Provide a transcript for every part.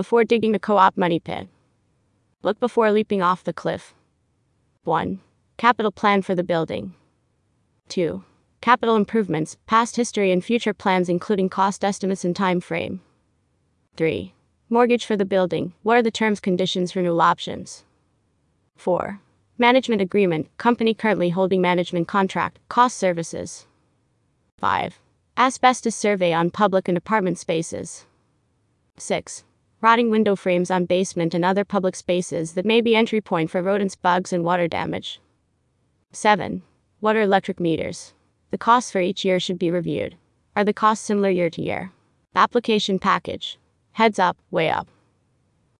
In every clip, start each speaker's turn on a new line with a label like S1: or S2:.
S1: before digging the co op money pit. Look before leaping off the cliff. 1. Capital plan for the building. 2. Capital improvements, past history and future plans including cost estimates and time frame. 3. Mortgage for the building. What are the terms, conditions, renewal options? 4. Management agreement. Company currently holding management contract. Cost services. 5. Asbestos survey on public and apartment spaces. 6. Rotting window frames on basement and other public spaces that may be entry point for rodents, bugs, and water damage. 7. Water electric meters. The costs for each year should be reviewed. Are the costs similar year to year? Application package. Heads up, way up.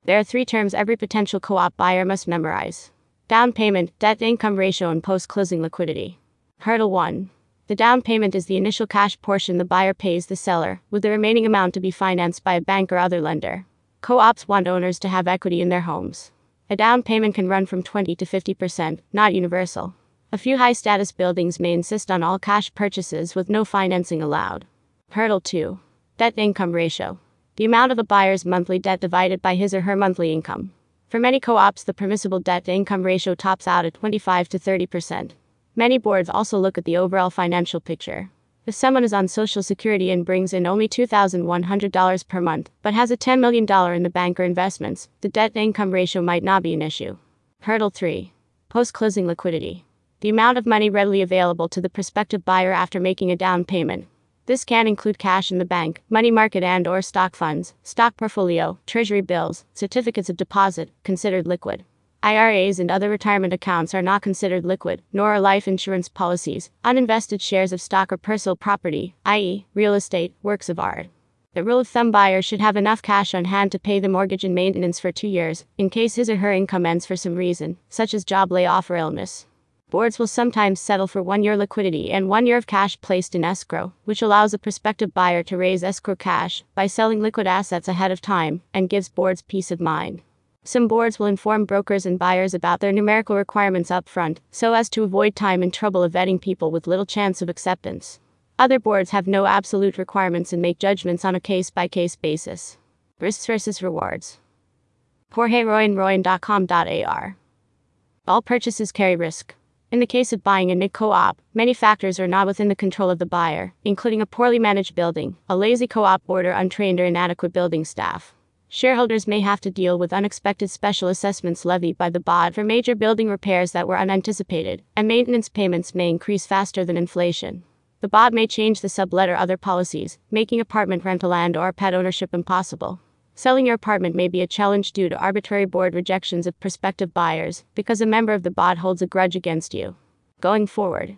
S1: There are three terms every potential co op buyer must memorize down payment, debt income ratio, and post closing liquidity. Hurdle 1. The down payment is the initial cash portion the buyer pays the seller, with the remaining amount to be financed by a bank or other lender. Co ops want owners to have equity in their homes. A down payment can run from 20 to 50%, not universal. A few high status buildings may insist on all cash purchases with no financing allowed. Hurdle 2. Debt income ratio. The amount of a buyer's monthly debt divided by his or her monthly income. For many co ops, the permissible debt to income ratio tops out at 25 to 30%. Many boards also look at the overall financial picture. If someone is on Social Security and brings in only $2,100 per month, but has a $10 million in the bank or investments, the debt to income ratio might not be an issue. Hurdle 3 Post closing liquidity. The amount of money readily available to the prospective buyer after making a down payment, this can include cash in the bank, money market and or stock funds, stock portfolio, treasury bills, certificates of deposit, considered liquid. IRAs and other retirement accounts are not considered liquid, nor are life insurance policies, uninvested shares of stock or personal property, i.e., real estate, works of art. The rule of thumb buyer should have enough cash on hand to pay the mortgage and maintenance for two years, in case his or her income ends for some reason, such as job layoff or illness. Boards will sometimes settle for one year liquidity and one year of cash placed in escrow, which allows a prospective buyer to raise escrow cash by selling liquid assets ahead of time and gives boards peace of mind. Some boards will inform brokers and buyers about their numerical requirements up front, so as to avoid time and trouble of vetting people with little chance of acceptance. Other boards have no absolute requirements and make judgments on a case by case basis. Risks versus rewards. Jorge Royan Royan.com.ar. All purchases carry risk. In the case of buying a NIC co op, many factors are not within the control of the buyer, including a poorly managed building, a lazy co op board, or untrained or inadequate building staff. Shareholders may have to deal with unexpected special assessments levied by the BOD for major building repairs that were unanticipated, and maintenance payments may increase faster than inflation. The BOD may change the sublet or other policies, making apartment rental and or pet ownership impossible. Selling your apartment may be a challenge due to arbitrary board rejections of prospective buyers because a member of the BOD holds a grudge against you. Going forward,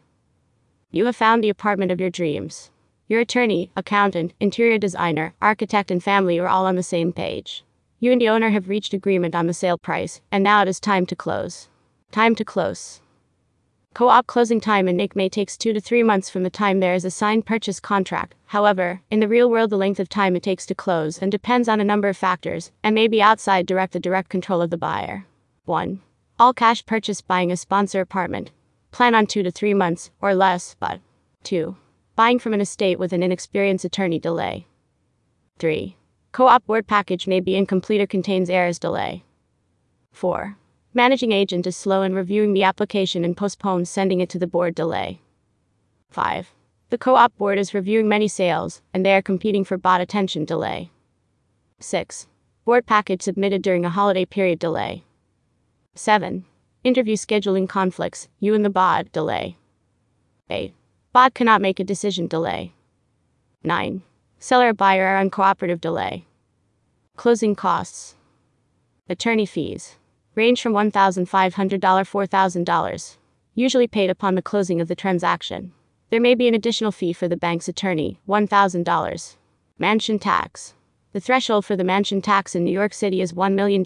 S1: you have found the apartment of your dreams. Your attorney, accountant, interior designer, architect, and family are all on the same page. You and the owner have reached agreement on the sale price, and now it is time to close. Time to close. Co op closing time in NIC may takes two to three months from the time there is a signed purchase contract. However, in the real world, the length of time it takes to close and depends on a number of factors and may be outside direct the direct control of the buyer. 1. All cash purchase buying a sponsor apartment. Plan on two to three months or less, but 2. Buying from an estate with an inexperienced attorney delay. 3. Co op board package may be incomplete or contains errors delay. 4. Managing agent is slow in reviewing the application and postpones sending it to the board delay. 5. The co op board is reviewing many sales, and they are competing for bot attention delay. 6. Board package submitted during a holiday period delay. 7. Interview scheduling conflicts, you and the BOD delay. 8. BOD cannot make a decision delay. 9. Seller buyer are uncooperative delay. Closing costs. Attorney fees range from $1,500 $4,000, usually paid upon the closing of the transaction. There may be an additional fee for the bank's attorney, $1,000. Mansion tax. The threshold for the mansion tax in New York City is $1 million.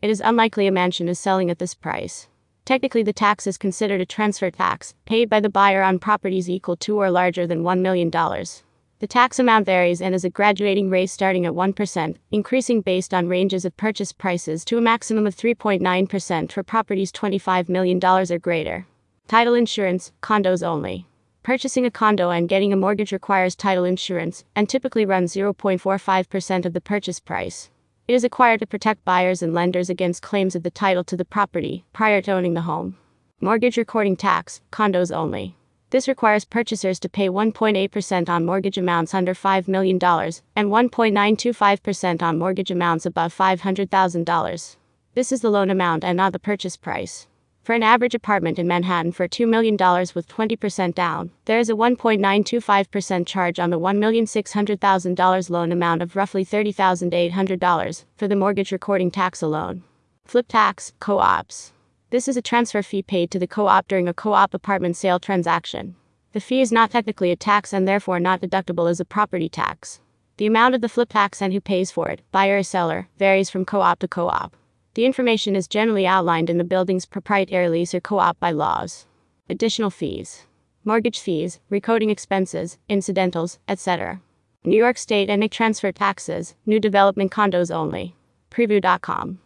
S1: It is unlikely a mansion is selling at this price. Technically, the tax is considered a transfer tax, paid by the buyer on properties equal to or larger than $1 million. The tax amount varies and is a graduating rate starting at 1%, increasing based on ranges of purchase prices to a maximum of 3.9% for properties $25 million or greater. Title insurance, condos only. Purchasing a condo and getting a mortgage requires title insurance and typically runs 0.45% of the purchase price. It is acquired to protect buyers and lenders against claims of the title to the property prior to owning the home. Mortgage recording tax, condos only. This requires purchasers to pay 1.8% on mortgage amounts under $5 million and 1.925% on mortgage amounts above $500,000. This is the loan amount and not the purchase price. For an average apartment in Manhattan for $2 million with 20% down, there is a 1.925% charge on the $1,600,000 loan amount of roughly $30,800 for the mortgage recording tax alone. Flip tax, co ops. This is a transfer fee paid to the co op during a co op apartment sale transaction. The fee is not technically a tax and therefore not deductible as a property tax. The amount of the flip tax and who pays for it, buyer or seller, varies from co op to co op. The information is generally outlined in the building's proprietary lease or co op bylaws. Additional fees, mortgage fees, recoding expenses, incidentals, etc. New York State and transfer taxes, new development condos only. Preview.com.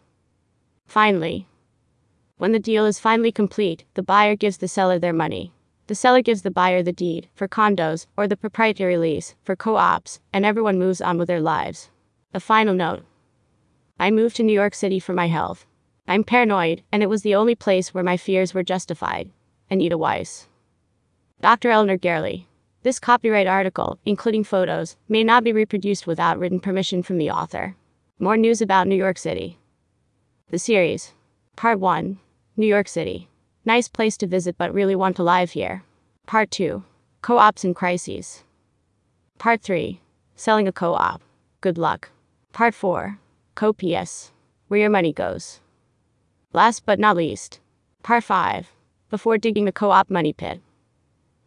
S1: Finally, when the deal is finally complete, the buyer gives the seller their money. The seller gives the buyer the deed for condos or the proprietary lease for co ops, and everyone moves on with their lives. A final note I moved to New York City for my health. I'm paranoid, and it was the only place where my fears were justified. Anita Weiss. Dr. Eleanor Gerli. This copyright article, including photos, may not be reproduced without written permission from the author. More news about New York City. The series. Part 1 New York City. Nice place to visit, but really want to live here. Part 2 Co ops and crises. Part 3 Selling a co op. Good luck. Part 4 Co-ops. Where your money goes. Last but not least. Part 5. Before digging the co-op money pit.